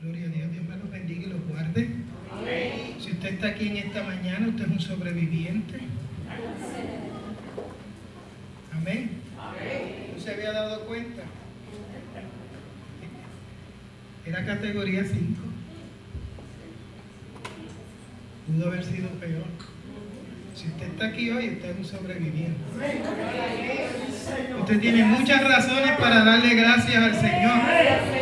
Gloria a Dios, Dios me los bendiga y los guarde. Si usted está aquí en esta mañana, usted es un sobreviviente. Amén. ¿No se había dado cuenta? Era categoría 5. Pudo haber sido peor. Si usted está aquí hoy, usted es un sobreviviente. Usted tiene muchas razones para darle gracias al Señor.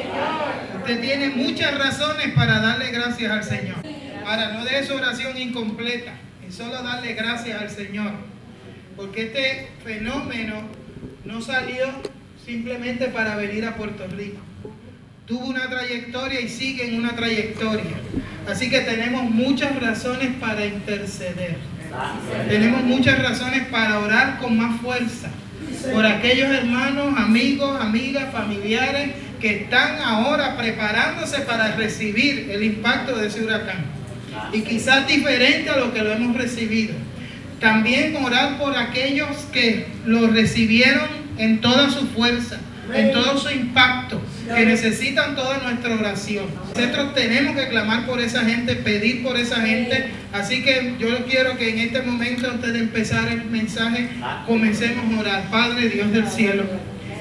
Usted tiene muchas razones para darle gracias al Señor. Ahora, no de su oración incompleta, es solo darle gracias al Señor. Porque este fenómeno no salió simplemente para venir a Puerto Rico. Tuvo una trayectoria y sigue en una trayectoria. Así que tenemos muchas razones para interceder. Tenemos muchas razones para orar con más fuerza por aquellos hermanos, amigos, amigas, familiares que están ahora preparándose para recibir el impacto de ese huracán. Y quizás diferente a lo que lo hemos recibido. También orar por aquellos que lo recibieron en toda su fuerza, en todo su impacto, que necesitan toda nuestra oración. Nosotros tenemos que clamar por esa gente, pedir por esa gente. Así que yo quiero que en este momento, antes de empezar el mensaje, comencemos a orar. Padre Dios del cielo,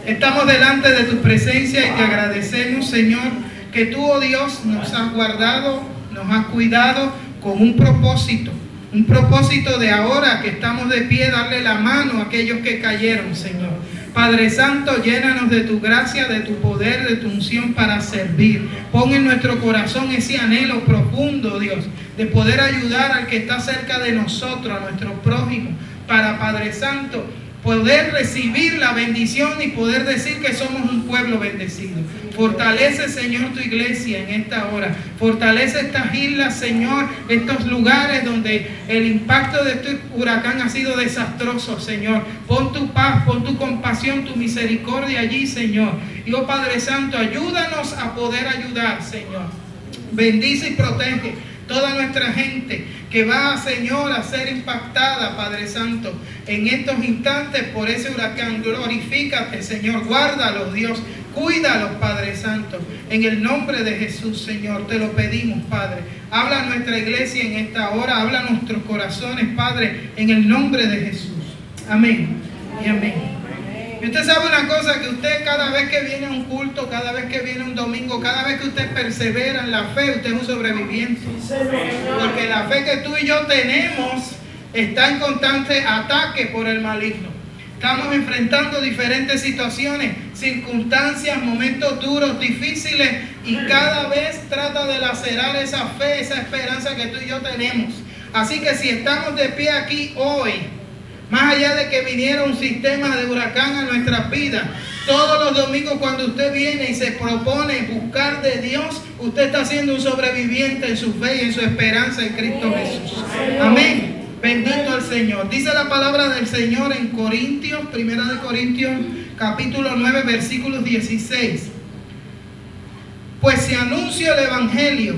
estamos delante de tu presencia y te agradecemos, Señor, que tú, oh Dios, nos has guardado, nos has cuidado con un propósito. Un propósito de ahora que estamos de pie, darle la mano a aquellos que cayeron, Señor. Padre Santo, llénanos de tu gracia, de tu poder, de tu unción para servir. Pon en nuestro corazón ese anhelo profundo, Dios, de poder ayudar al que está cerca de nosotros, a nuestro prójimo, para Padre Santo poder recibir la bendición y poder decir que somos un pueblo bendecido. Fortalece, Señor, tu iglesia en esta hora. Fortalece estas islas, Señor, estos lugares donde el impacto de este huracán ha sido desastroso, Señor. Pon tu paz, pon tu compasión, tu misericordia allí, Señor. Y oh Padre Santo, ayúdanos a poder ayudar, Señor. Bendice y protege toda nuestra gente que va, Señor, a ser impactada, Padre Santo, en estos instantes por ese huracán. Glorifícate, Señor, guárdalos, Dios. Cuídalos, Padre Santo. En el nombre de Jesús, Señor, te lo pedimos, Padre. Habla a nuestra iglesia en esta hora, habla a nuestros corazones, Padre, en el nombre de Jesús. Amén y amén. Y usted sabe una cosa, que usted cada vez que viene a un culto, cada vez que viene un domingo, cada vez que usted persevera en la fe, usted es un sobreviviente. Porque la fe que tú y yo tenemos está en constante ataque por el maligno. Estamos enfrentando diferentes situaciones, circunstancias, momentos duros, difíciles y cada vez trata de lacerar esa fe, esa esperanza que tú y yo tenemos. Así que si estamos de pie aquí hoy, más allá de que viniera un sistema de huracán a nuestras vidas, todos los domingos cuando usted viene y se propone buscar de Dios, usted está siendo un sobreviviente en su fe y en su esperanza en Cristo Jesús. Amén. Bendito al Señor. Dice la palabra del Señor en Corintios, primera de Corintios, capítulo 9, versículos 16. Pues si anuncio el Evangelio,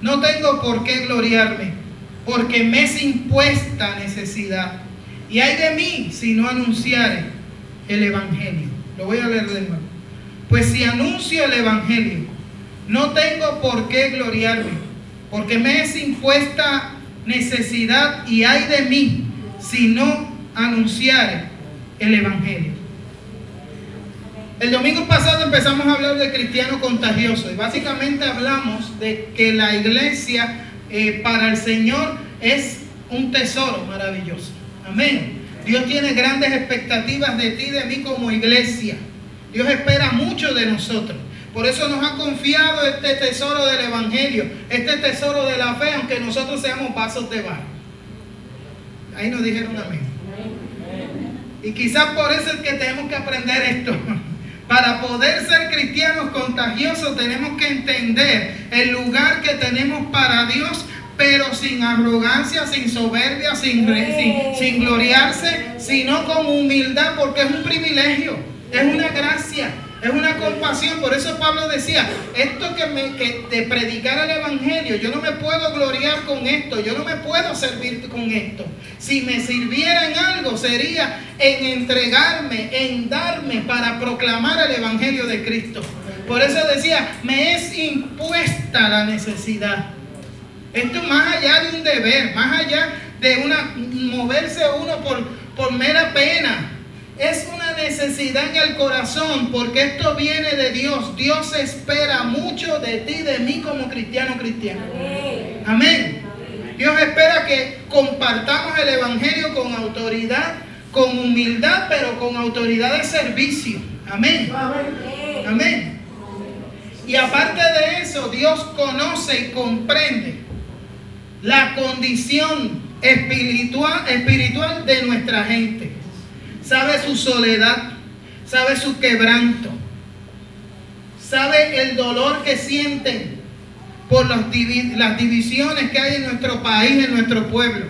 no tengo por qué gloriarme, porque me es impuesta necesidad y hay de mí si no anunciare el Evangelio. Lo voy a leer de nuevo. Pues si anuncio el Evangelio, no tengo por qué gloriarme, porque me es impuesta necesidad y hay de mí si no anunciare el Evangelio. El domingo pasado empezamos a hablar de cristiano contagioso y básicamente hablamos de que la iglesia eh, para el Señor es un tesoro maravilloso. Amén. Dios tiene grandes expectativas de ti, de mí como iglesia. Dios espera mucho de nosotros. Por eso nos ha confiado este tesoro del Evangelio, este tesoro de la fe, aunque nosotros seamos vasos de barro. Ahí nos dijeron amén. Y quizás por eso es que tenemos que aprender esto. Para poder ser cristianos contagiosos tenemos que entender el lugar que tenemos para Dios pero sin arrogancia, sin soberbia, sin, sin, gloriarse, sino con humildad, porque es un privilegio, es una gracia, es una compasión. Por eso Pablo decía, esto que, me, que de predicar el Evangelio, yo no me puedo gloriar con esto, yo no me puedo servir con esto. Si me sirviera en algo, sería en entregarme, en darme para proclamar el Evangelio de Cristo. Por eso decía, me es impuesta la necesidad. Esto más allá de un deber, más allá de una moverse uno por, por mera pena. Es una necesidad en el corazón porque esto viene de Dios. Dios espera mucho de ti, de mí como cristiano cristiano. Amén. Dios espera que compartamos el Evangelio con autoridad, con humildad, pero con autoridad de servicio. Amén. Amén. Y aparte de eso, Dios conoce y comprende la condición espiritual, espiritual de nuestra gente. Sabe su soledad, sabe su quebranto, sabe el dolor que sienten por las divisiones que hay en nuestro país, en nuestro pueblo.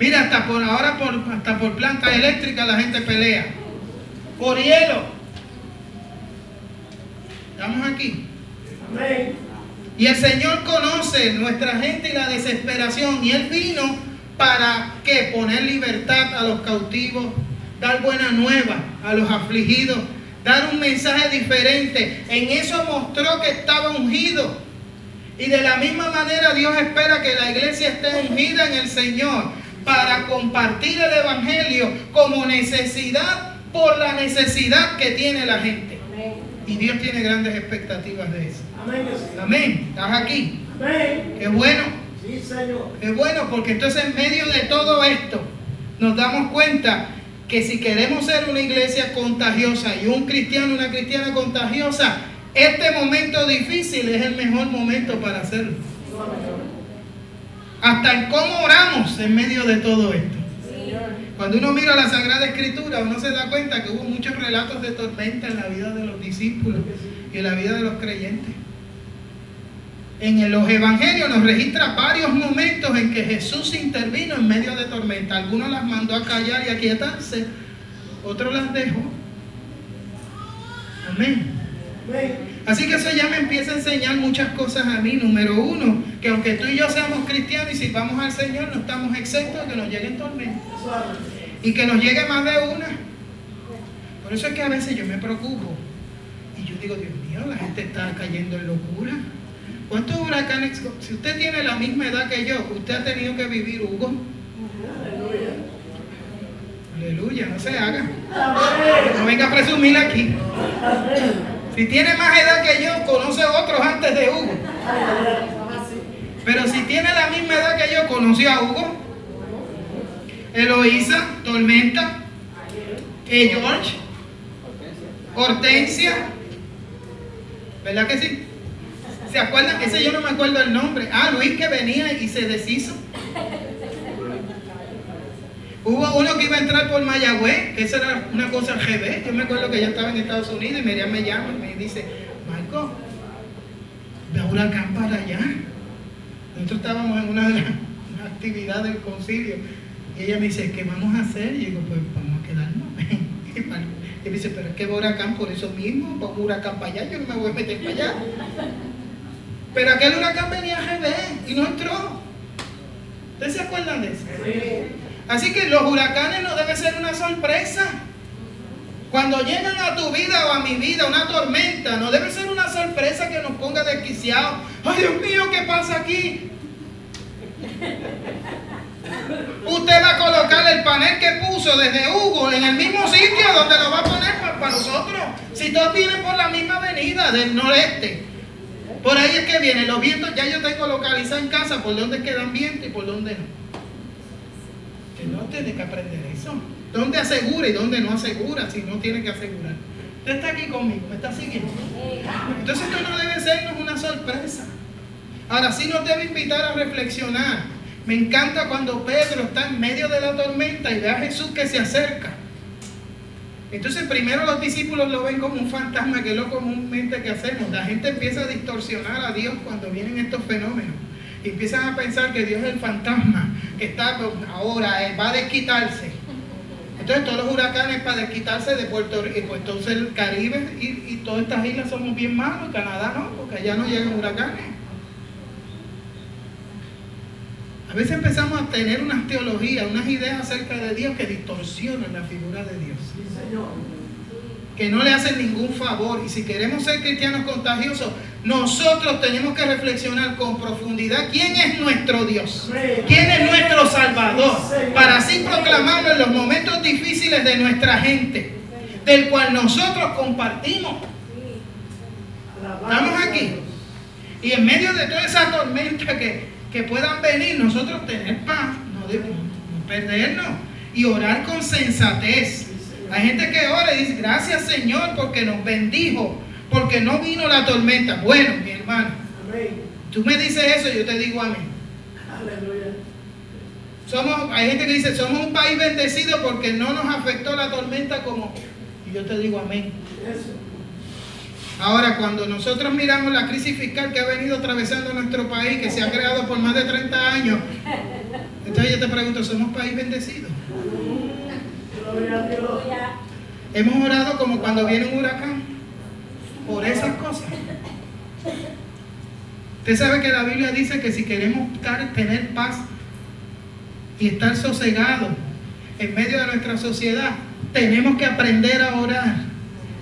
Mira, hasta por ahora, por, hasta por plantas eléctricas la gente pelea. Por hielo. Estamos aquí. Y el Señor conoce nuestra gente y la desesperación. Y Él vino para que poner libertad a los cautivos, dar buena nueva a los afligidos, dar un mensaje diferente. En eso mostró que estaba ungido. Y de la misma manera Dios espera que la iglesia esté ungida en el Señor para compartir el Evangelio como necesidad por la necesidad que tiene la gente. Y Dios tiene grandes expectativas de eso. Amén. ¿Estás aquí? Amén. Qué bueno. Sí, Señor. Qué bueno, porque entonces en medio de todo esto nos damos cuenta que si queremos ser una iglesia contagiosa y un cristiano, una cristiana contagiosa, este momento difícil es el mejor momento para hacerlo. Hasta en cómo oramos en medio de todo esto. Cuando uno mira la Sagrada Escritura, uno se da cuenta que hubo muchos relatos de tormenta en la vida de los discípulos y en la vida de los creyentes. En los evangelios nos registra varios momentos en que Jesús intervino en medio de tormenta. Algunos las mandó a callar y a quietarse, otros las dejó. Amén. Así que eso ya me empieza a enseñar muchas cosas a mí. Número uno, que aunque tú y yo seamos cristianos y si vamos al Señor, no estamos exentos de que nos lleguen tormentas. Y que nos llegue más de una. Por eso es que a veces yo me preocupo. Y yo digo, Dios mío, la gente está cayendo en locura. ¿Cuántos huracanes? Si usted tiene la misma edad que yo, usted ha tenido que vivir, Hugo. Aleluya. Aleluya, no se haga. No venga a presumir aquí. Si tiene más edad que yo, conoce otros antes de Hugo. Pero si tiene la misma edad que yo, conoció a Hugo. Eloísa, Tormenta, e George, Hortensia. ¿Verdad que sí? ¿Se acuerdan? Ese yo no me acuerdo el nombre. Ah, Luis que venía y se deshizo. Hubo uno que iba a entrar por Mayagüez, que esa era una cosa al GB. Yo me acuerdo que yo estaba en Estados Unidos y me llama y me dice, Marco, ve a huracán para allá. Nosotros estábamos en una de las actividades del concilio y ella me dice, ¿qué vamos a hacer? Y yo digo, pues vamos a quedarnos. Y me dice, pero es que huracán por eso mismo, por huracán para allá, yo no me voy a meter para allá. Pero aquel huracán venía a GB y no entró. ¿Ustedes se acuerdan de eso? Sí. Así que los huracanes no deben ser una sorpresa. Cuando llegan a tu vida o a mi vida una tormenta, no debe ser una sorpresa que nos ponga desquiciados. Ay, Dios mío, ¿qué pasa aquí? Usted va a colocar el panel que puso desde Hugo en el mismo sitio donde lo va a poner para, nosotros. Si todos vienen por la misma avenida del noreste, por ahí es que vienen los vientos. Ya yo tengo localizado en casa por dónde quedan vientos y por dónde no no tiene que aprender eso. ¿Dónde asegura y dónde no asegura si no tiene que asegurar? Usted está aquí conmigo, me está siguiendo. Entonces esto no debe sernos una sorpresa. Ahora sí nos debe invitar a reflexionar. Me encanta cuando Pedro está en medio de la tormenta y ve a Jesús que se acerca. Entonces primero los discípulos lo ven como un fantasma, que es lo comúnmente que hacemos. La gente empieza a distorsionar a Dios cuando vienen estos fenómenos empiezan a pensar que Dios es el fantasma que está pues, ahora, eh, va a desquitarse. Entonces todos los huracanes para desquitarse de Puerto Rico, pues entonces el Caribe y, y, todas estas islas somos bien malos, Canadá no, porque allá no llegan huracanes. A veces empezamos a tener unas teologías, unas ideas acerca de Dios que distorsionan la figura de Dios. que no le hacen ningún favor. Y si queremos ser cristianos contagiosos, nosotros tenemos que reflexionar con profundidad quién es nuestro Dios, quién es nuestro Salvador, para así proclamarlo en los momentos difíciles de nuestra gente, del cual nosotros compartimos. Estamos aquí. Y en medio de toda esa tormenta que, que puedan venir, nosotros tener paz, no, no perdernos y orar con sensatez. Hay gente que ora y dice, gracias Señor porque nos bendijo, porque no vino la tormenta. Bueno, mi hermano, tú me dices eso, yo te digo amén. Aleluya. Somos, hay gente que dice, somos un país bendecido porque no nos afectó la tormenta como... Y yo te digo amén. Ahora, cuando nosotros miramos la crisis fiscal que ha venido atravesando nuestro país, que se ha creado por más de 30 años, entonces yo te pregunto, ¿somos país bendecido? Hemos orado como cuando viene un huracán, por esas cosas. Usted sabe que la Biblia dice que si queremos tener paz y estar sosegados en medio de nuestra sociedad, tenemos que aprender a orar.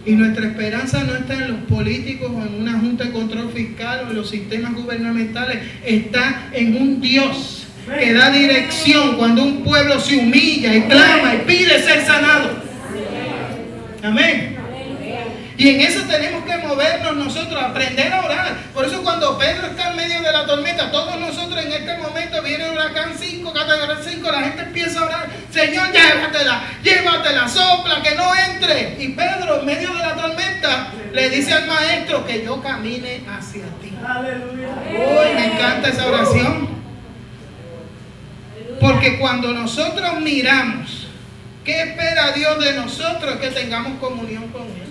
Y nuestra esperanza no está en los políticos o en una junta de control fiscal o en los sistemas gubernamentales, está en un Dios que da dirección cuando un pueblo se humilla y clama y pide ser sanado. Amén. Y en eso tenemos que movernos nosotros, aprender a orar. Por eso cuando Pedro está en medio de la tormenta, todos nosotros en este momento viene huracán 5, categoría 5, la gente empieza a orar, Señor, llévatela, llévatela, sopla, que no entre. Y Pedro en medio de la tormenta le dice al maestro que yo camine hacia ti. Aleluya. Uy, me encanta esa oración. Porque cuando nosotros miramos, ¿qué espera Dios de nosotros? Que tengamos comunión con Él.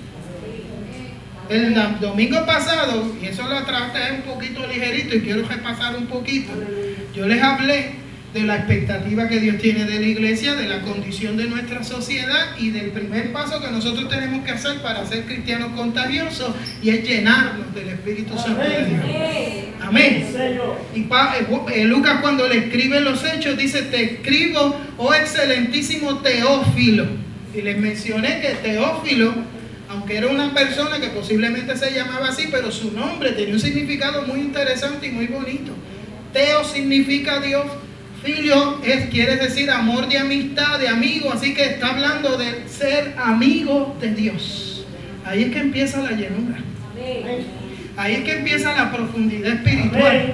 El domingo pasado, y eso lo traté un poquito ligerito y quiero repasar un poquito, yo les hablé de la expectativa que Dios tiene de la iglesia, de la condición de nuestra sociedad y del primer paso que nosotros tenemos que hacer para ser cristianos contagiosos y es llenarnos del Espíritu Santo de Dios. Amén. Y eh, eh, Lucas cuando le escribe los hechos dice, te escribo, oh excelentísimo Teófilo. Y les mencioné que Teófilo, aunque era una persona que posiblemente se llamaba así, pero su nombre tenía un significado muy interesante y muy bonito. Teo significa Dios Filio es, quiere decir amor de amistad, de amigo, así que está hablando de ser amigo de Dios. Ahí es que empieza la llenura. Ahí es que empieza la profundidad espiritual.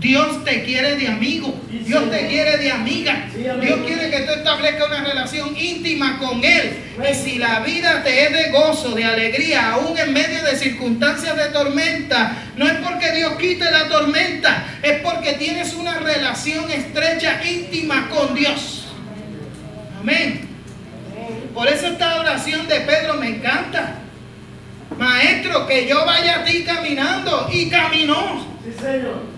Dios te quiere de amigo, Dios te quiere de amiga, Dios quiere que tú establezcas una relación íntima con Él. Y si la vida te es de gozo, de alegría, aún en medio de circunstancias de tormenta, no es porque Dios quite la tormenta, es porque tienes una relación estrecha, íntima con Dios. Amén. Por eso esta oración de Pedro me encanta. Maestro, que yo vaya a ti caminando. Y caminó. Sí, Señor.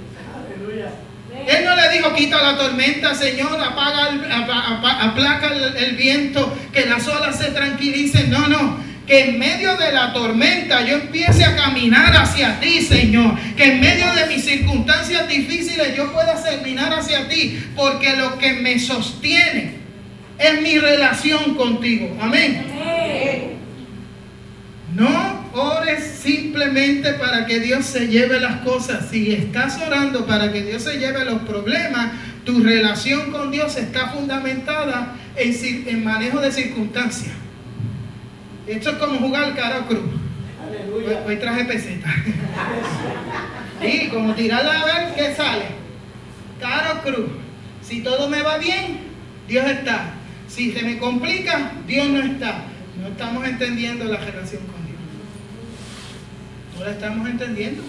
Él no le dijo, quita la tormenta, Señor, apaga el, aplaca el, viento, que las olas se tranquilicen. No, no. Que en medio de la tormenta yo empiece a caminar hacia ti, Señor. Que en medio de mis circunstancias difíciles yo pueda caminar hacia ti. Porque lo que me sostiene es mi relación contigo. Amén. No ores simplemente para que Dios se lleve las cosas. Si estás orando para que Dios se lleve los problemas, tu relación con Dios está fundamentada en, en manejo de circunstancias. Esto es como jugar cara cruz. Hoy, hoy, traje peseta. y como tirarla a ver qué sale. Caro cruz. Si todo me va bien, Dios está. Si se me complica, Dios no está. No estamos entendiendo la relación con ¿No la estamos entendiendo?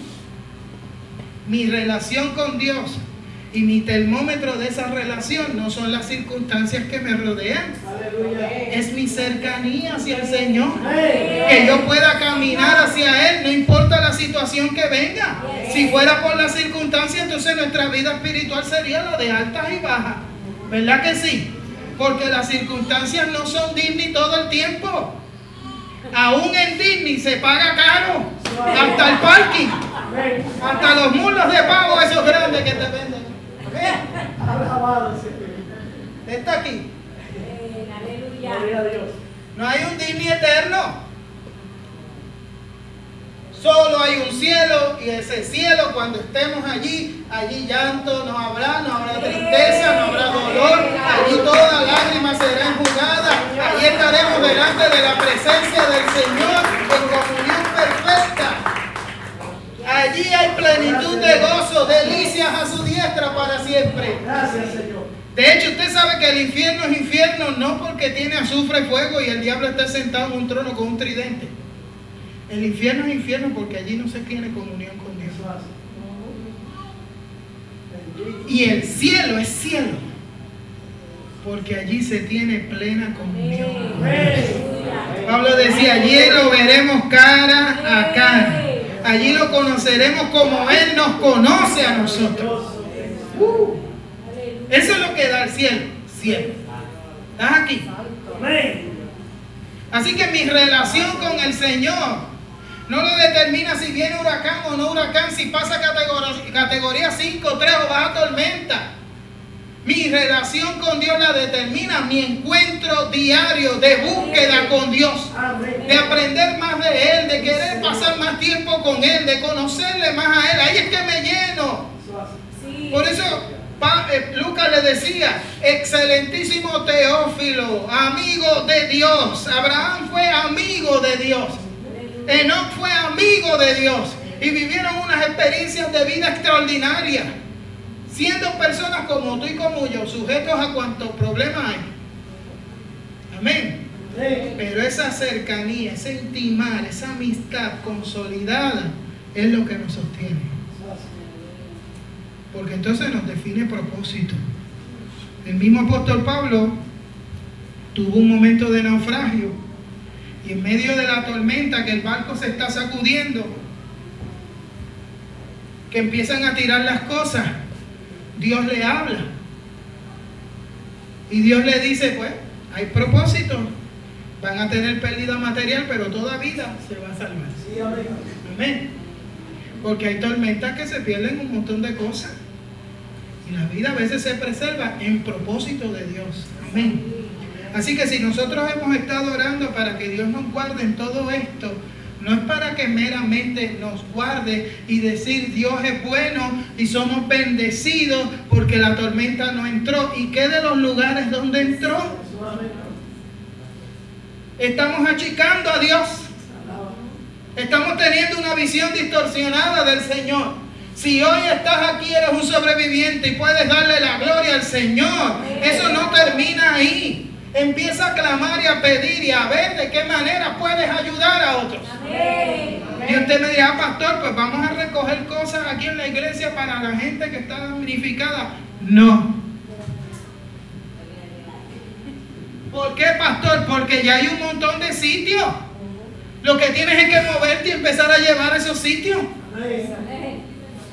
Mi relación con Dios y mi termómetro de esa relación no son las circunstancias que me rodean. Es mi cercanía hacia el Señor. Que yo pueda caminar hacia Él, no importa la situación que venga. Si fuera por las circunstancias, entonces nuestra vida espiritual sería la de altas y bajas. ¿Verdad que sí? Porque las circunstancias no son Disney todo el tiempo. Aún en Disney se paga caro. Hasta el parking. Hasta los mulos de pavo esos grandes que te venden. Está aquí. No hay un Disney eterno. Solo hay un cielo y ese cielo cuando estemos allí, allí llanto no habrá, no habrá tristeza, no habrá dolor, allí toda lágrima será enjugada, allí estaremos delante de la presencia del Señor en comunión perfecta. Allí hay plenitud de gozo, delicias a su diestra para siempre. Gracias, Señor. De hecho, usted sabe que el infierno es infierno no porque tiene azufre y fuego y el diablo está sentado en un trono con un tridente. El infierno es infierno porque allí no se tiene comunión con Dios. Y el cielo es cielo porque allí se tiene plena comunión. Pablo decía, allí lo veremos cara a cara. Allí lo conoceremos como Él nos conoce a nosotros. Uh, eso es lo que da el cielo. Cielo. ¿Estás aquí? Así que mi relación con el Señor no lo determina si viene huracán o no huracán, si pasa categoría 5, 3 o baja tormenta. Mi relación con Dios la determina mi encuentro diario de búsqueda con Dios, de aprender más de Él, de querer pasar más tiempo con Él, de conocerle más a Él. Ahí es que me lleno. Por eso eh, Lucas le decía, excelentísimo Teófilo, amigo de Dios. Abraham fue amigo de Dios. Enoch fue amigo de Dios y vivieron unas experiencias de vida extraordinarias, siendo personas como tú y como yo, sujetos a cuantos problemas hay. Amén. Pero esa cercanía, ese intimar, esa amistad consolidada es lo que nos sostiene. Porque entonces nos define propósito. El mismo apóstol Pablo tuvo un momento de naufragio y en medio de la tormenta que el barco se está sacudiendo, que empiezan a tirar las cosas, Dios le habla. Y Dios le dice, pues, hay propósito. Van a tener pérdida material, pero toda vida se va a salvar. amén. Porque hay tormentas que se pierden un montón de cosas. Y la vida a veces se preserva en propósito de Dios. Amén. Así que si nosotros hemos estado orando para que Dios nos guarde en todo esto, no es para que meramente nos guarde y decir Dios es bueno y somos bendecidos porque la tormenta no entró. ¿Y qué de los lugares donde entró? Estamos achicando a Dios. Estamos teniendo una visión distorsionada del Señor. Si hoy estás aquí, eres un sobreviviente y puedes darle la gloria al Señor, eso no termina ahí. Empieza a clamar y a pedir y a ver de qué manera puedes ayudar a otros. Y usted me dirá, pastor, pues vamos a recoger cosas aquí en la iglesia para la gente que está damnificada. No. ¿Por qué, pastor? Porque ya hay un montón de sitios. Lo que tienes es que moverte y empezar a llevar esos sitios.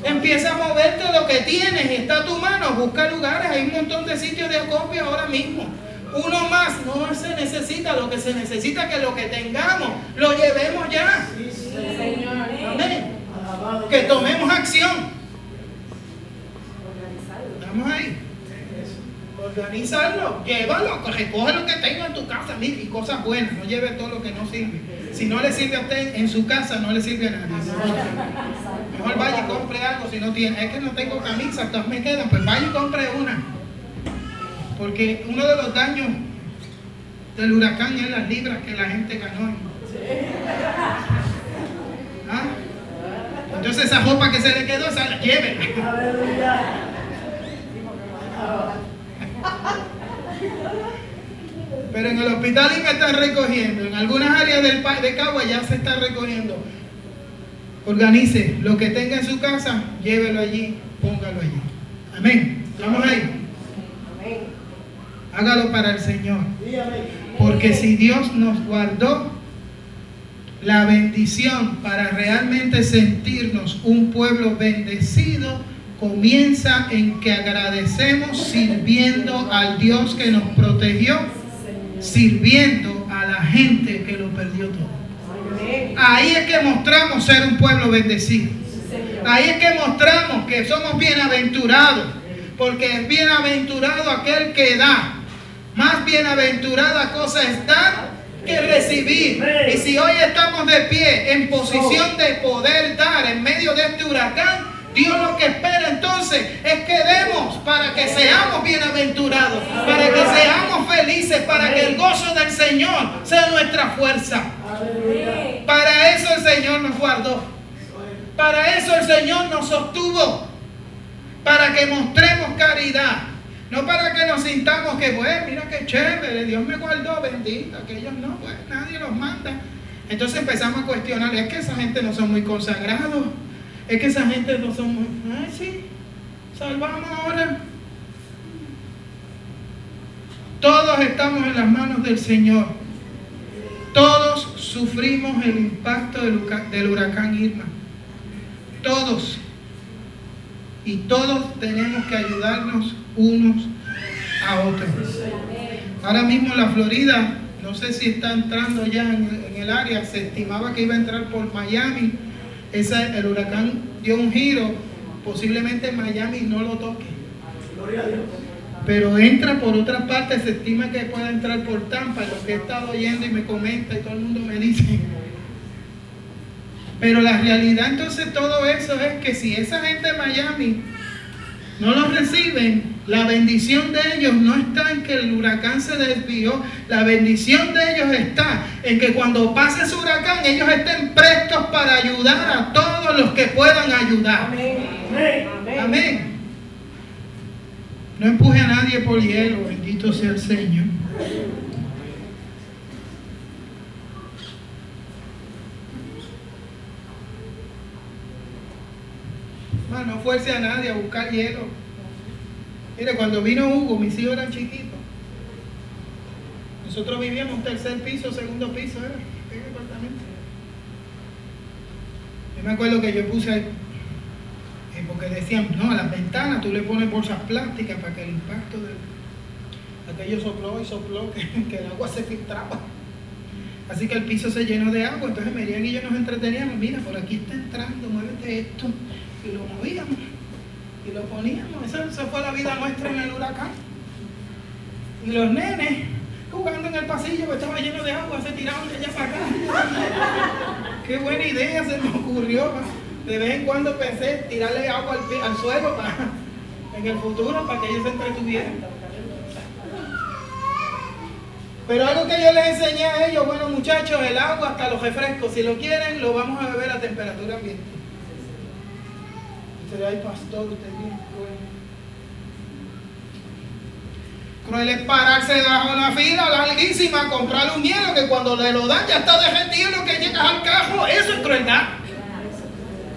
Empieza a moverte lo que tienes y está a tu mano. Busca lugares. Hay un montón de sitios de acopio ahora mismo. Uno más no se necesita, lo que se necesita es que lo que tengamos lo llevemos ya. Amén. Que tomemos acción. Estamos ahí. Organizarlo, llévalo, recoge lo que tenga en tu casa y cosas buenas, no lleve todo lo que no sirve. Si no le sirve a usted en su casa, no le sirve a nadie. Mejor vaya y compre algo si no tiene. Es que no tengo camisa, todas me quedan, pues vaya y compre una. Porque uno de los daños del huracán es las libras que la gente ganó. ¿Ah? Entonces esa ropa que se le quedó, esa la lleve. Pero en el hospital y me están recogiendo. En algunas áreas del, de Cagua ya se está recogiendo. Organice lo que tenga en su casa, llévelo allí, póngalo allí. Amén. Estamos ahí. Hágalo para el Señor. Porque si Dios nos guardó la bendición para realmente sentirnos un pueblo bendecido, comienza en que agradecemos sirviendo al Dios que nos protegió, sirviendo a la gente que lo perdió todo. Ahí es que mostramos ser un pueblo bendecido. Ahí es que mostramos que somos bienaventurados, porque es bienaventurado aquel que da más bienaventurada cosa es dar que recibir. Y si hoy estamos de pie en posición de poder dar en medio de este huracán, Dios lo que espera entonces es que demos para que seamos bienaventurados, para que seamos felices, para que el gozo del Señor sea nuestra fuerza. Para eso el Señor nos guardó. Para eso el Señor nos sostuvo. Para que mostremos caridad. No para que nos sintamos que, bueno, mira qué chévere, Dios me guardó, bendito. Aquellos no, pues nadie los manda. Entonces empezamos a cuestionar, es que esa gente no son muy consagrados. Es que esa gente no son muy... Ay, sí, salvamos ahora. Todos estamos en las manos del Señor. Todos sufrimos el impacto del huracán Irma. Todos. Y todos tenemos que ayudarnos unos a otros. Ahora mismo la Florida, no sé si está entrando ya en, el área, se estimaba que iba a entrar por Miami. Esa, el huracán dio un giro, posiblemente Miami no lo toque. Pero entra por otra parte, se estima que pueda entrar por Tampa, lo que he estado oyendo y me comenta y todo el mundo me dice. Pero la realidad entonces todo eso es que si esa gente de Miami no lo reciben, la bendición de ellos no está en que el huracán se desvió, la bendición de ellos está en que cuando pase ese huracán ellos estén prestos para ayudar a todos los que puedan ayudar. Amén. Amén. No empuje a nadie por hielo, bendito sea el Señor. No fuerce a nadie a buscar hielo. Mire, cuando vino Hugo, mis hijos eran chiquitos. Nosotros vivíamos un tercer piso, segundo piso, era en el apartamento. Yo me acuerdo que yo puse eh, porque decían, no, a las ventanas tú le pones bolsas plásticas para que el impacto de aquello sopló y sopló, que, el agua se filtraba. Así que el piso se llenó de agua, entonces Miriam y yo nos entreteníamos, mira, por aquí está entrando, muévete esto, y lo movíamos y lo poníamos. Esa, fue la vida nuestra en el huracán. Y los nenes jugando en el pasillo que estaba lleno de agua, se tiraban de allá para acá. Qué buena idea se me ocurrió. De vez en cuando pensé tirarle agua al, suelo para, en el futuro para que ellos se entretuvieran. Pero algo que yo les enseñé a ellos, bueno muchachos, el agua hasta los refrescos, si lo quieren, lo vamos a beber a temperatura ambiente. Usted, ay pastor, usted es cruel. es pararse debajo de una fila larguísima, comprarle un hielo que cuando le lo dan ya está derretido que llega al cajo. Eso es crueldad.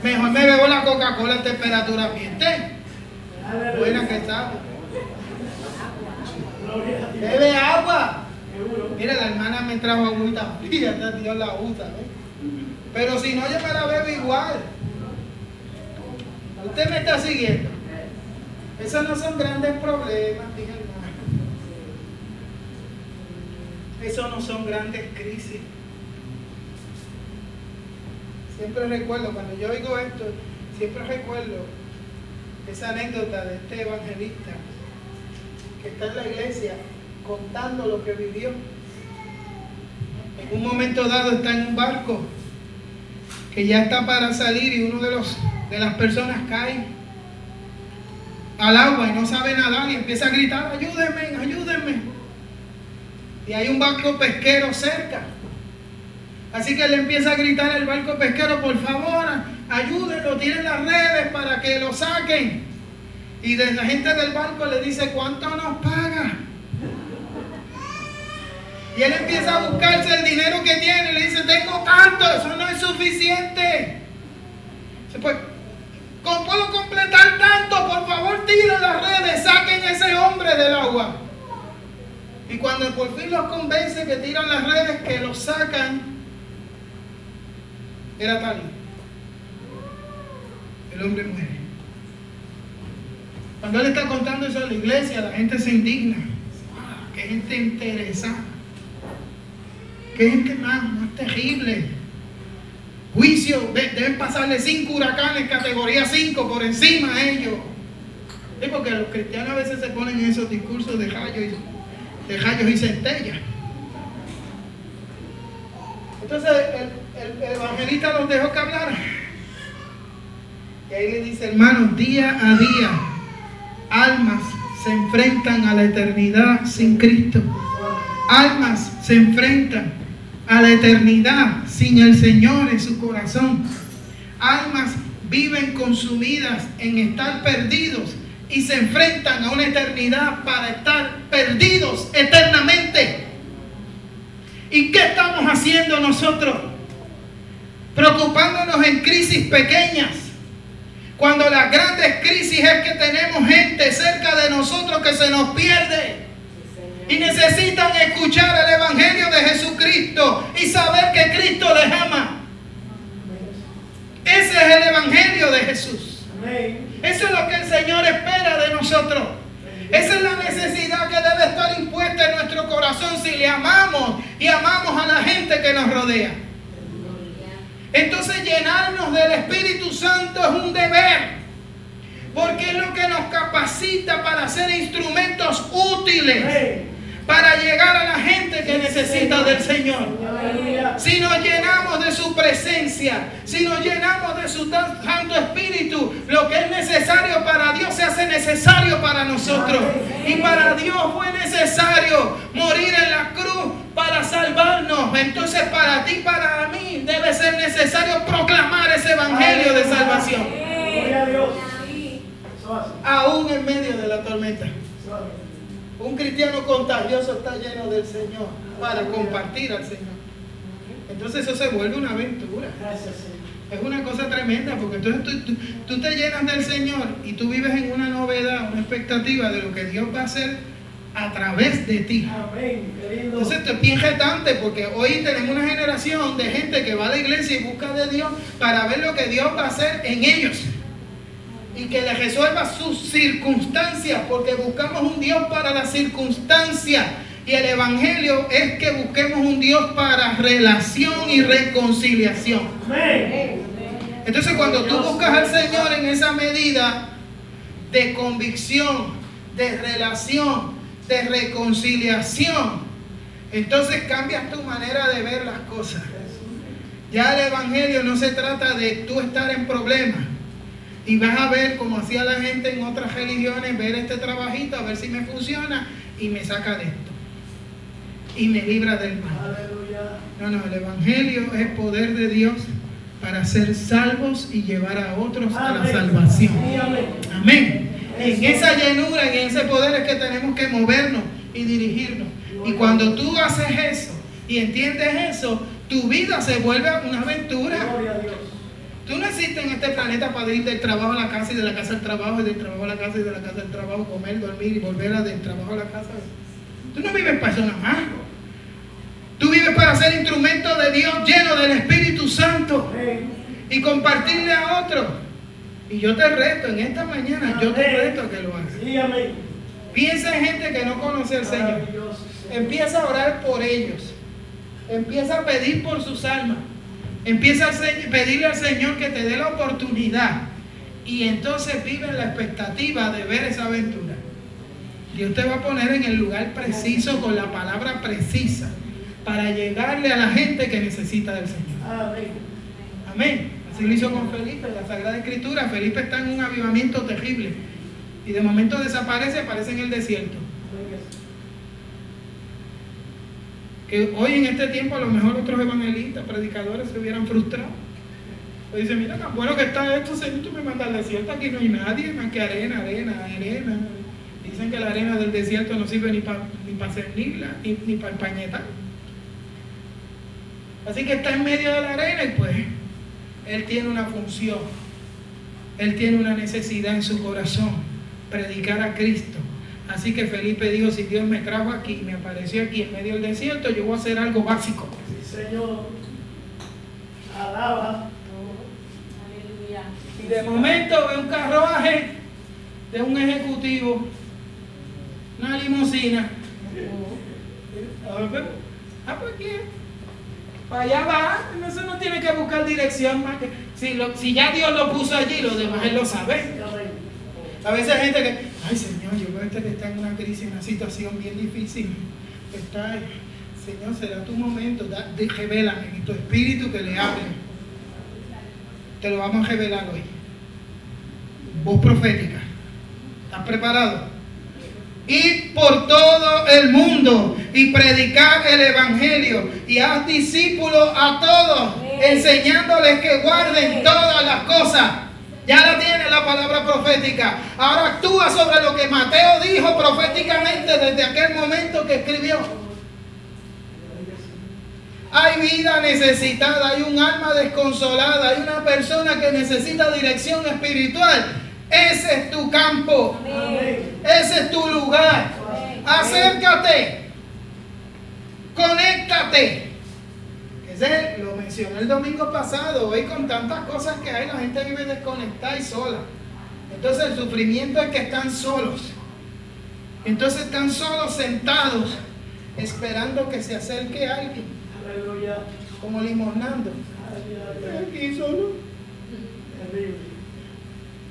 Mejor me bebo la Coca-Cola en temperatura ambiente. Buena que está. Bebe agua. Mira, la hermana me trajo agüita fría, Dios la usa. Pero si no, yo me la bebo igual. Usted me está siguiendo. Esos no son grandes problemas, díganme. Esos no son grandes crisis. Siempre recuerdo, cuando yo oigo esto, siempre recuerdo esa anécdota de este evangelista que está en la iglesia contando lo que vivió. En un momento dado está en un barco que ya está para salir y uno de los de las personas cae al agua y no sabe nadar y empieza a gritar, ayúdenme, ayúdenme. Y hay un barco pesquero cerca. Así que le empieza a gritar al barco pesquero, por favor, ayúdenlo, tienen las redes para que lo saquen. Y de la gente del barco le dice, ¿cuánto nos paga? Y él empieza a buscarse el dinero que tiene. Le dice, tengo tanto, eso no es suficiente. Pues, ¿Cómo puedo completar tanto? Por favor, tiren las redes, saquen ese hombre del agua. Y cuando por fin los convence que tiran las redes, que los sacan, era tal. El hombre muere. Cuando él está contando eso a la iglesia, la gente se indigna. ¡Qué gente interesada! ¡Qué gente más, más terrible! Juicio, deben pasarle cinco huracanes, categoría 5 por encima a ellos. Es porque los cristianos a veces se ponen en esos discursos de rayos y, de y centellas. Entonces el, el, evangelista los dejó que hablaran. Y ahí le dice, hermanos, día a día, almas se enfrentan a la eternidad sin Cristo. Almas se enfrentan a la eternidad sin el Señor en su corazón. Almas viven consumidas en estar perdidos y se enfrentan a una eternidad para estar perdidos eternamente. ¿Y qué estamos haciendo nosotros? Preocupándonos en crisis pequeñas. Cuando las grandes crisis es que tenemos gente cerca de nosotros que se nos pierde. Y necesitan escuchar el Evangelio de Jesucristo y saber que Cristo les ama. Ese es el Evangelio de Jesús. Eso es lo que el Señor espera de nosotros. Esa es la necesidad que debe estar impuesta en nuestro corazón si le amamos y amamos a la gente que nos rodea. Entonces llenarnos del Espíritu Santo es un deber. Porque es lo que nos capacita para ser instrumentos útiles para llegar a la gente que necesita del Señor. Si nos llenamos de su presencia, si nos llenamos de su Santo Espíritu, lo que es necesario para Dios se hace necesario para nosotros. Y para Dios fue necesario morir en la cruz para salvarnos. Entonces para ti, para mí, debe ser necesario proclamar ese evangelio de salvación. Aún en medio de la tormenta. Un cristiano contagioso está lleno del Señor para compartir al Señor. Entonces eso se vuelve una aventura. Es una cosa tremenda porque entonces tú, te llenas del Señor y tú vives en una novedad, una expectativa de lo que Dios va a hacer a través de ti. Entonces esto es bien retante porque hoy tenemos una generación de gente que va a la iglesia y busca de Dios para ver lo que Dios va a hacer en ellos y que le resuelva sus circunstancias, porque buscamos un Dios para las circunstancias. Y el Evangelio es que busquemos un Dios para relación y reconciliación. Entonces cuando tú buscas al Señor en esa medida de convicción, de relación, de reconciliación, entonces cambias tu manera de ver las cosas. Ya el Evangelio no se trata de tú estar en problemas. Y vas a ver, como hacía la gente en otras religiones, ver este trabajito, a ver si me funciona y me saca de esto. Y me libra del mal. No, no, el Evangelio es poder de Dios para ser salvos y llevar a otros a la salvación. Amén. En esa llenura en ese poder es que tenemos que movernos y dirigirnos. Y cuando tú haces eso y entiendes eso, tu vida se vuelve una aventura. Tú no existes en este planeta para ir del trabajo a la casa y de la casa al trabajo y del trabajo a la casa y de la casa al trabajo, comer, dormir y volver a del trabajo a la casa. Tú no vives para eso nada más. Tú vives para ser instrumento de Dios lleno del Espíritu Santo y compartirle a otros. Y yo te reto en esta mañana, yo te reto a que lo hagas. Piensa en gente que no conoce al Señor. Empieza a orar por ellos. Empieza a pedir por sus almas. Empieza a pedirle al Señor que te dé la oportunidad. Y entonces vive en la expectativa de ver esa aventura. Dios te va a poner en el lugar preciso, con la palabra precisa, para llegarle a la gente que necesita del Señor. Amén. Así lo hizo con Felipe, la Sagrada Escritura. Felipe está en un avivamiento terrible. Y de momento desaparece, aparece en el desierto. Hoy en este tiempo a lo mejor otros evangelistas, predicadores se hubieran frustrado. Pues dicen, mira, tan bueno que está esto, Señor, tú me mandas al desierto, aquí no hay nadie, más que arena, arena, arena. Dicen que la arena del desierto no sirve ni para ni para cernirla, ni, ni para empañetar. Así que está en medio de la arena y pues Él tiene una función, Él tiene una necesidad en su corazón, predicar a Cristo Así que Felipe dijo, si Dios me trajo aquí, me apareció aquí en medio del desierto, yo voy a hacer algo básico. Sí, Señor. Alaba. Y de momento ve un carruaje de un ejecutivo, una limusina. Ah, pues quién. Para allá va, eso no tiene que buscar dirección más que. Si, si ya Dios lo puso allí, lo demás él lo sabe. A veces hay gente que, ay Señor, yo veo este que está en una crisis, en una situación bien difícil. Está, Señor, será tu momento, da, de, revélame en tu espíritu que le hable. Te lo vamos a revelar hoy. Voz profética. ¿Estás preparado? Ir por todo el mundo y predicar el Evangelio y haz discípulos a todos, enseñándoles que guarden todas las cosas. Ya la tiene la palabra profética. Ahora actúa sobre lo que Mateo dijo proféticamente desde aquel momento que escribió. Hay vida necesitada, hay un alma desconsolada, hay una persona que necesita dirección espiritual. Ese es tu campo. Ese es tu lugar. Acércate. Conéctate. Lo mencioné el domingo pasado. Hoy con tantas cosas que hay, la gente vive desconectada y sola. Entonces el sufrimiento es que están solos. Entonces están solos sentados esperando que se acerque alguien. Como limonando. Aquí solo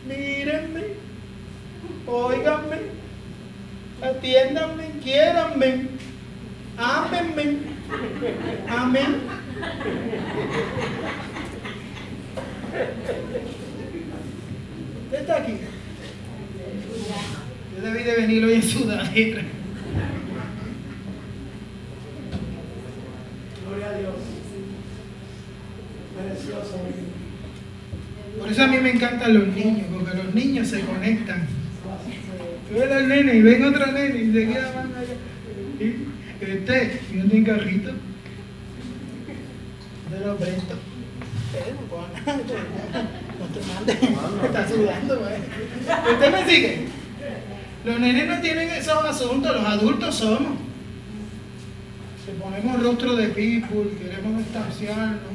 mírenme, oiganme, atiéndanme, quiéranme, ámenme, amén. ¿Usted está aquí? Yo debí de venir hoy en sudadera. Gloria a Dios. Precioso. Por eso a mí me encantan los niños, porque los niños se conectan. Tú ves al nene y ven otro nene y se queda van allá. Este, yo tengo carrito. Los presto. No. Está sudando, ¿Usted me sigue? Los nenes no tienen esos asuntos, los adultos somos. Si ponemos rostro de people, queremos estanciarnos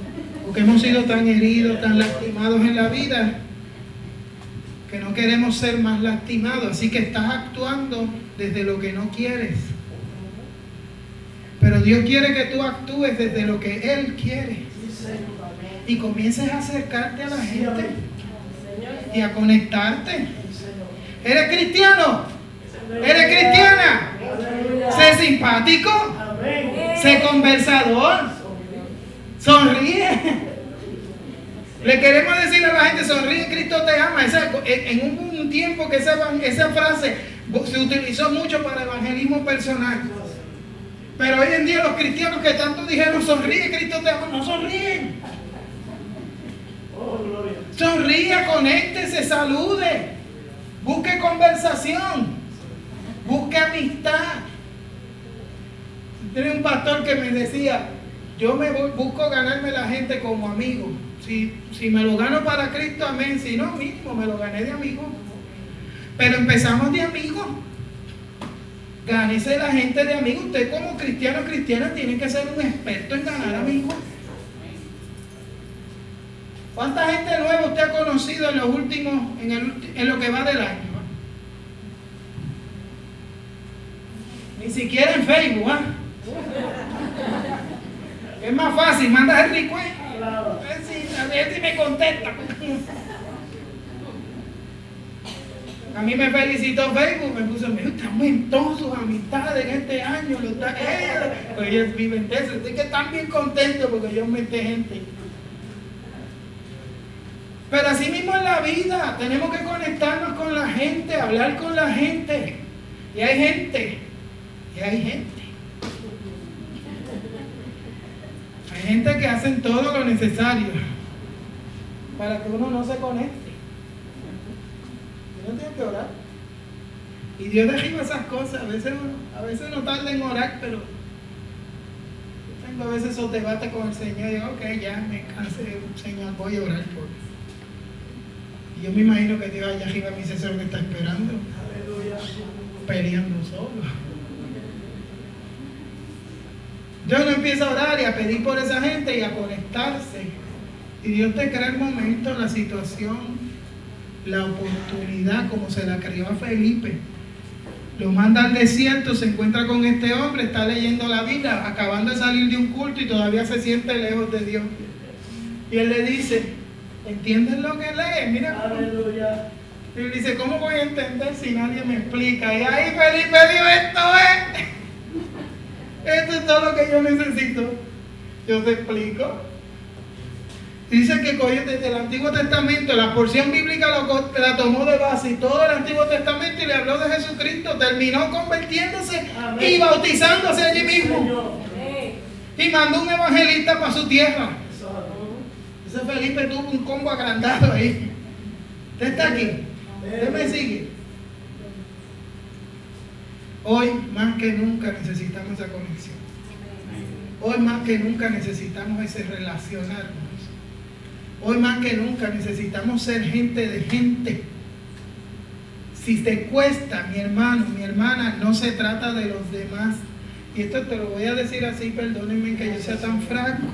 porque hemos sido tan heridos, tan lastimados en la vida, que no queremos ser más lastimados. Así que estás actuando desde lo que no quieres. Pero Dios quiere que tú actúes desde lo que Él quiere. Y comiences a acercarte a la gente y a conectarte. ¿Eres cristiano? ¿Eres cristiana? Sé simpático. Sé conversador. Sonríe. Le queremos decir a la gente, sonríe, Cristo te ama. en un, tiempo que esa, esa frase se utilizó mucho para evangelismo personal. Pero hoy en día los cristianos que tanto dijeron, sonríe, Cristo te ama, no sonríen. Sonríe, conéctese, salude, busque conversación, busque amistad. Tiene un pastor que me decía, yo me busco ganarme la gente como amigo. Si, si me lo gano para Cristo, amén. Si no, mismo me lo gané de amigo. Pero empezamos de amigo. Gánese la gente de amigo. Usted como cristiano cristiana tiene que ser un experto en ganar amigos. ¿Cuánta gente nueva usted ha conocido en los últimos, en, lo que va del año? Ni siquiera en Facebook, ¿ah? Es más fácil, mandas el request. A ver si me contesta. A mí me felicitó Facebook, me puso, me todas sus amistades en este año. Lo está, pues ellos viven de eso. Estoy que están bien contentos porque yo metí gente. Pero así mismo en la vida, tenemos que conectarnos con la gente, hablar con la gente. Y hay gente, y hay gente. Hay gente que hacen todo lo necesario para que uno no se conecte. Uno tiene que orar. Y Dios derriba esas cosas. A veces, a veces no tarda en orar, pero tengo a veces esos debates con el Señor y digo, ok, ya me cansé, Señor, voy a orar por Y yo me imagino que Dios allá arriba mi asesor que está esperando, peleando solo. Yo no empiezo a orar y a pedir por esa gente y a conectarse. Y Dios te crea el momento, la situación, la oportunidad, como se la creó a Felipe. Lo manda al desierto, se encuentra con este hombre, está leyendo la Biblia, acabando de salir de un culto y todavía se siente lejos de Dios. Y él le dice, ¿entiendes lo que lee? Mira. Aleluya. Y él dice, ¿cómo voy a entender si nadie me explica? Y ahí Felipe dijo, esto es. Esto es todo lo que yo necesito. Yo te explico. Dice que cogió desde el Antiguo Testamento, la porción bíblica la tomó de base y todo el Antiguo Testamento y le habló de Jesucristo. Terminó convirtiéndose y bautizándose allí mismo. Y mandó un evangelista para su tierra. Ese Felipe tuvo un combo agrandado ahí. Usted está aquí. Usted me sigue. Hoy más que nunca necesitamos esa conexión. Hoy más que nunca necesitamos ese relacionarnos. Hoy más que nunca necesitamos ser gente de gente. Si te cuesta, mi hermano, mi hermana, no se trata de los demás. Y esto te lo voy a decir así, perdónenme que yo sea tan franco.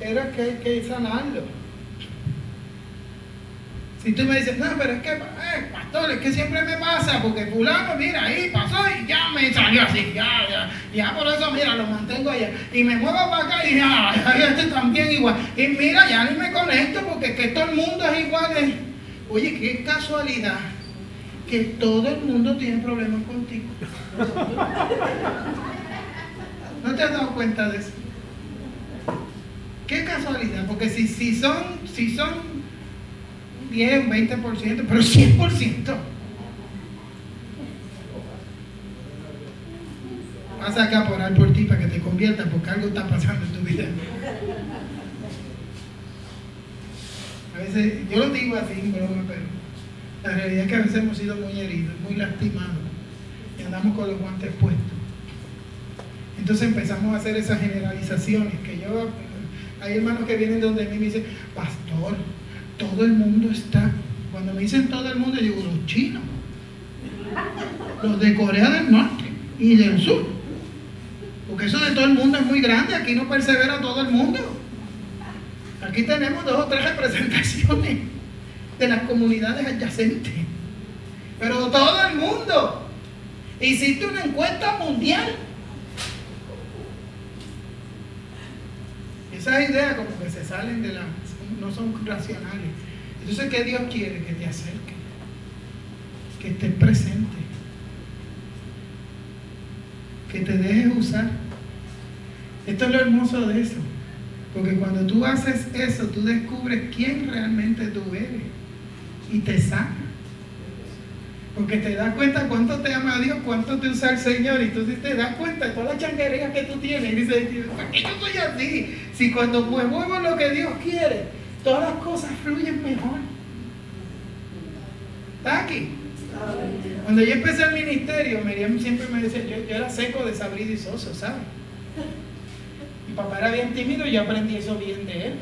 Era que hay que sanarlo. Si tú me dices, no, pero es que, eh, pastor, es que siempre me pasa, porque fulano, mira, ahí pasó y ya me salió así, ya, ya, ya por eso, mira, lo mantengo allá. Y me muevo para acá y ya, ya estoy también igual. Y mira, ya ni me conecto porque es que todo el mundo es igual. Oye, qué casualidad que todo el mundo tiene problemas contigo. ¿No te has dado cuenta de eso? Qué casualidad, porque si, si son, si son 10, 20%, pero 100%. Vas acá por orar por ti para que te conviertas porque algo está pasando en tu vida. A veces, yo lo digo así, pero la realidad es que a veces hemos sido muy heridos, muy lastimados y andamos con los guantes puestos. Entonces empezamos a hacer esas generalizaciones que yo, hay hermanos que vienen donde mí y me dicen, pastor, todo el mundo está. Cuando me dicen todo el mundo, digo los chinos, los de Corea del Norte y del Sur. Porque eso de todo el mundo es muy grande, aquí no persevera todo el mundo. Aquí tenemos dos o tres representaciones de las comunidades adyacentes. Pero todo el mundo. Hiciste una encuesta mundial. Esas ideas como que se salen de la no son racionales. Entonces, ¿qué Dios quiere? Que te acerque, que estés presente, que te dejes usar. Esto es lo hermoso de eso. Porque cuando tú haces eso, tú descubres quién realmente tú eres y te sana. Porque te das cuenta cuánto te ama Dios, cuánto te usa el Señor, y tú te das cuenta de todas las changuerías que tú tienes. Y dices, ¿por qué yo soy así? Si cuando muevo lo que Dios quiere, todas las cosas fluyen mejor. ¿Está aquí? Cuando yo empecé el ministerio, Miriam siempre me decía, yo, era seco, desabrido y soso, ¿sabes? Mi papá era bien tímido y yo aprendí eso bien de él.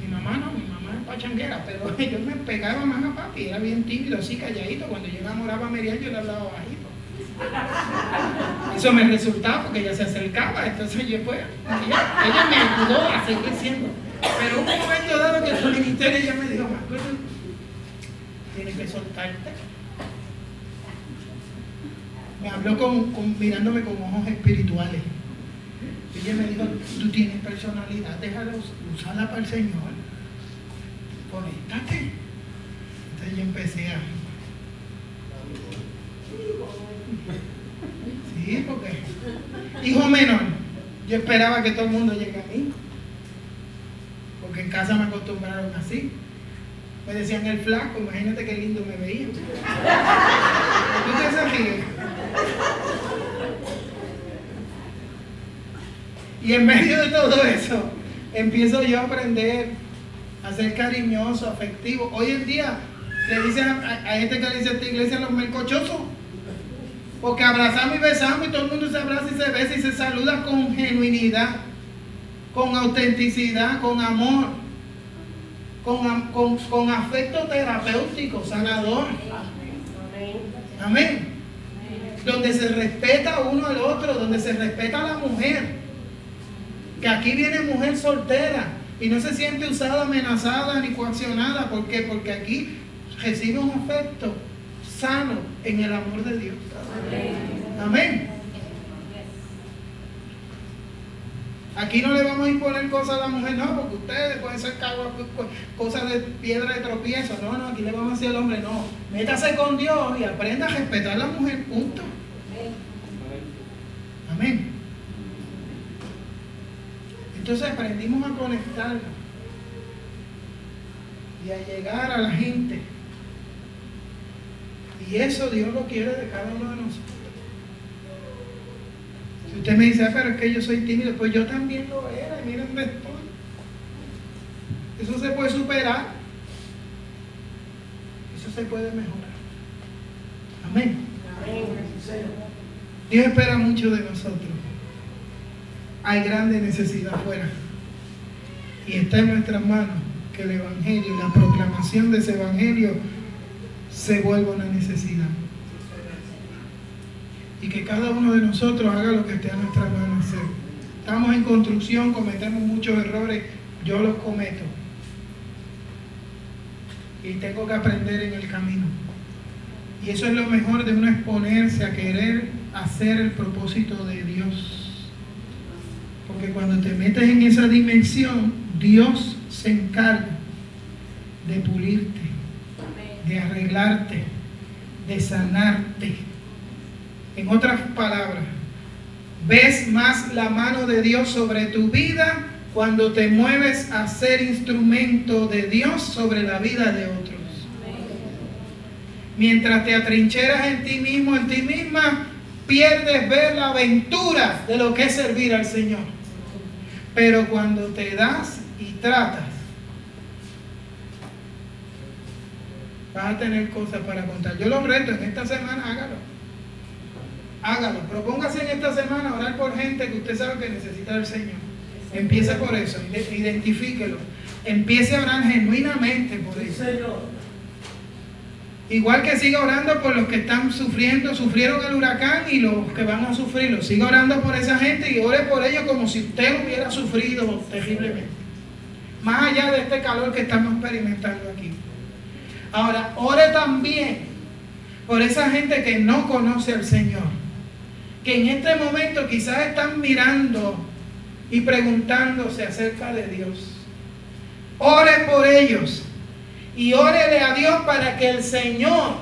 Mi mamá no, mi mamá es pachanguera, pero yo me pegaba más a papi, era bien tímido, así calladito. Cuando yo enamoraba a Miriam, yo le hablaba bajito. Eso me resultaba porque ella se acercaba, entonces yo pues, ella, ella me ayudó a seguir siendo. Pero un que el ministerio ya me dijo, tienes que soltarte. Me habló con, mirándome con ojos espirituales. Ella me dijo, tú tienes personalidad, déjala usarla para el Señor. Conéctate. Entonces yo empecé a. Sí, porque. Hijo menor, yo esperaba que todo el mundo llegue a mí porque en casa me acostumbraron así. Me decían el flaco, imagínate qué lindo me veía. Y en medio de todo eso, empiezo yo a aprender a ser cariñoso, afectivo. Hoy en día le dicen a, gente que dice a esta iglesia los melcochosos. Porque abrazamos y besamos y todo el mundo se abraza y se besa y se saluda con genuinidad con autenticidad, con amor, con, afecto terapéutico, sanador. Amén. Donde se respeta uno al otro, donde se respeta a la mujer. Que aquí viene mujer soltera y no se siente usada, amenazada ni coaccionada. ¿Por qué? Porque aquí recibe un afecto sano en el amor de Dios. Amén. Aquí no le vamos a imponer cosas a la mujer, no, porque ustedes pueden ser pues, pues, cosas de piedra de tropiezo. No, no, aquí le vamos a decir al hombre, no. Métase con Dios y aprenda a respetar a la mujer, punto. Amén. Entonces aprendimos a conectar y a llegar a la gente. Y eso Dios lo quiere de cada uno de nosotros. Si usted me dice, ah, pero es que yo soy tímido, pues yo también lo era, y miren dónde estoy. Eso se puede superar. Eso se puede mejorar. Amén. Dios espera mucho de nosotros. Hay grande necesidad afuera. Y está en nuestras manos que el Evangelio, la proclamación de ese Evangelio se vuelva una necesidad. Y que cada uno de nosotros haga lo que esté a nuestra mano hacer. Estamos en construcción, cometemos muchos errores, yo los cometo. Y tengo que aprender en el camino. Y eso es lo mejor de uno exponerse a querer hacer el propósito de Dios. Porque cuando te metes en esa dimensión, Dios se encarga de pulirte, de arreglarte, de sanarte. En otras palabras, ves más la mano de Dios sobre tu vida cuando te mueves a ser instrumento de Dios sobre la vida de otros. Mientras te atrincheras en ti mismo, en ti misma, pierdes ver la aventura de lo que es servir al Señor. Pero cuando te das y tratas, vas a tener cosas para contar. Yo lo reto en esta semana, hágalo. Hágalo. Propóngase en esta semana orar por gente que usted sabe que necesita el Señor. Empiece por eso, identifíquelo. Empiece a orar genuinamente por eso. Igual que siga orando por los que están sufriendo, sufrieron el huracán y los que van a sufrirlo. Siga orando por esa gente y ore por ellos como si usted hubiera sufrido terriblemente. Más allá de este calor que estamos experimentando aquí. Ahora, ore también por esa gente que no conoce al Señor. Que en este momento quizás están mirando y preguntándose acerca de Dios. Ore por ellos y órele a Dios para que el Señor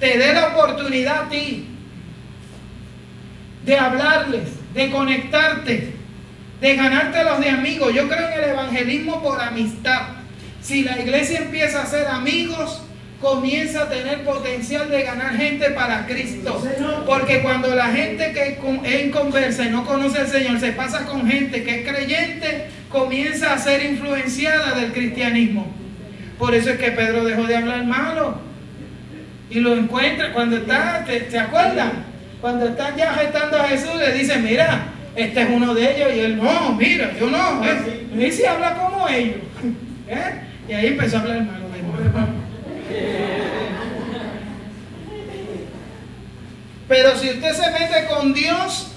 te dé la oportunidad a ti de hablarles, de conectarte, de ganarte los de amigos. Yo creo en el evangelismo por amistad. Si la iglesia empieza a ser amigos, comienza a tener potencial de ganar gente para Cristo. Porque cuando la gente que es inconversa y no conoce al Señor se pasa con gente que es creyente, comienza a ser influenciada del cristianismo. Por eso es que Pedro dejó de hablar malo. Y lo encuentra cuando está, ¿se acuerdan? Cuando están ya gestando a Jesús, le dice, mira, este es uno de ellos. Y él, no, mira, yo no. Y si habla como ellos. ¿Eh? Y ahí empezó a hablar malo. Pero si usted se mete con Dios,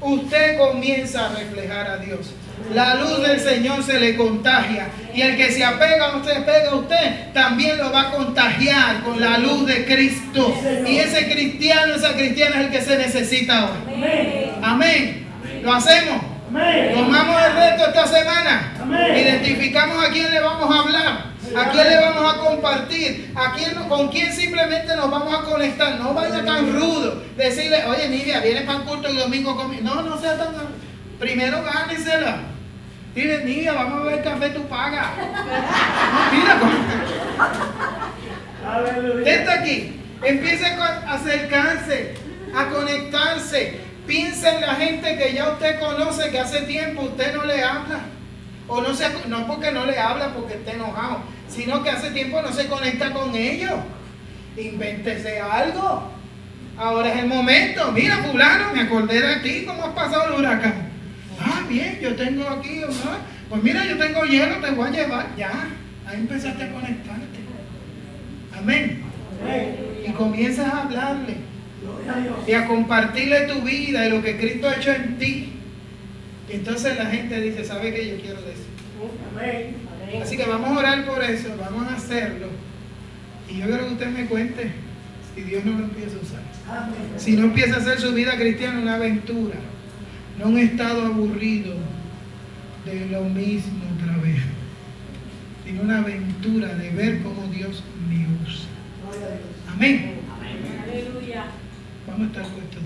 usted comienza a reflejar a Dios. La luz del Señor se le contagia. Y el que se apega a usted, pega a usted, también lo va a contagiar con la luz de Cristo. Y ese cristiano, esa cristiana es el que se necesita hoy. Amén. ¿Lo hacemos? Tomamos el reto esta semana. Identificamos a quién le vamos a hablar. ¿A quién le vamos a compartir? ¿A quién, ¿Con quién simplemente nos vamos a conectar? No vaya tan rudo. Decirle, oye Nidia, viene para el culto el domingo conmigo. No, no sea tan... Primero gánesela. Dile, Nidia, vamos a ver café, tú pagas. Mira, Usted está aquí. Empiece a acercarse, a conectarse. Piensa en la gente que ya usted conoce, que hace tiempo usted no le habla. O no, se, no porque no le habla porque esté enojado, sino que hace tiempo no se conecta con ellos. Invéntese algo. Ahora es el momento. Mira, fulano, me acordé de ti, ¿cómo has pasado el huracán? Ah, bien, yo tengo aquí, pues mira, yo tengo hielo, te voy a llevar. Ya, ahí empezaste a conectarte. Amén. Y comienzas a hablarle y a compartirle tu vida y lo que Cristo ha hecho en ti. Y entonces la gente dice, ¿sabe qué yo quiero decir? Así que vamos a orar por eso, vamos a hacerlo. Y yo quiero que usted me cuente si Dios no lo empieza a usar. Si no empieza a hacer su vida cristiana una aventura, no un estado aburrido de lo mismo otra vez, sino una aventura de ver cómo Dios me usa. Amén. Vamos a estar puestos.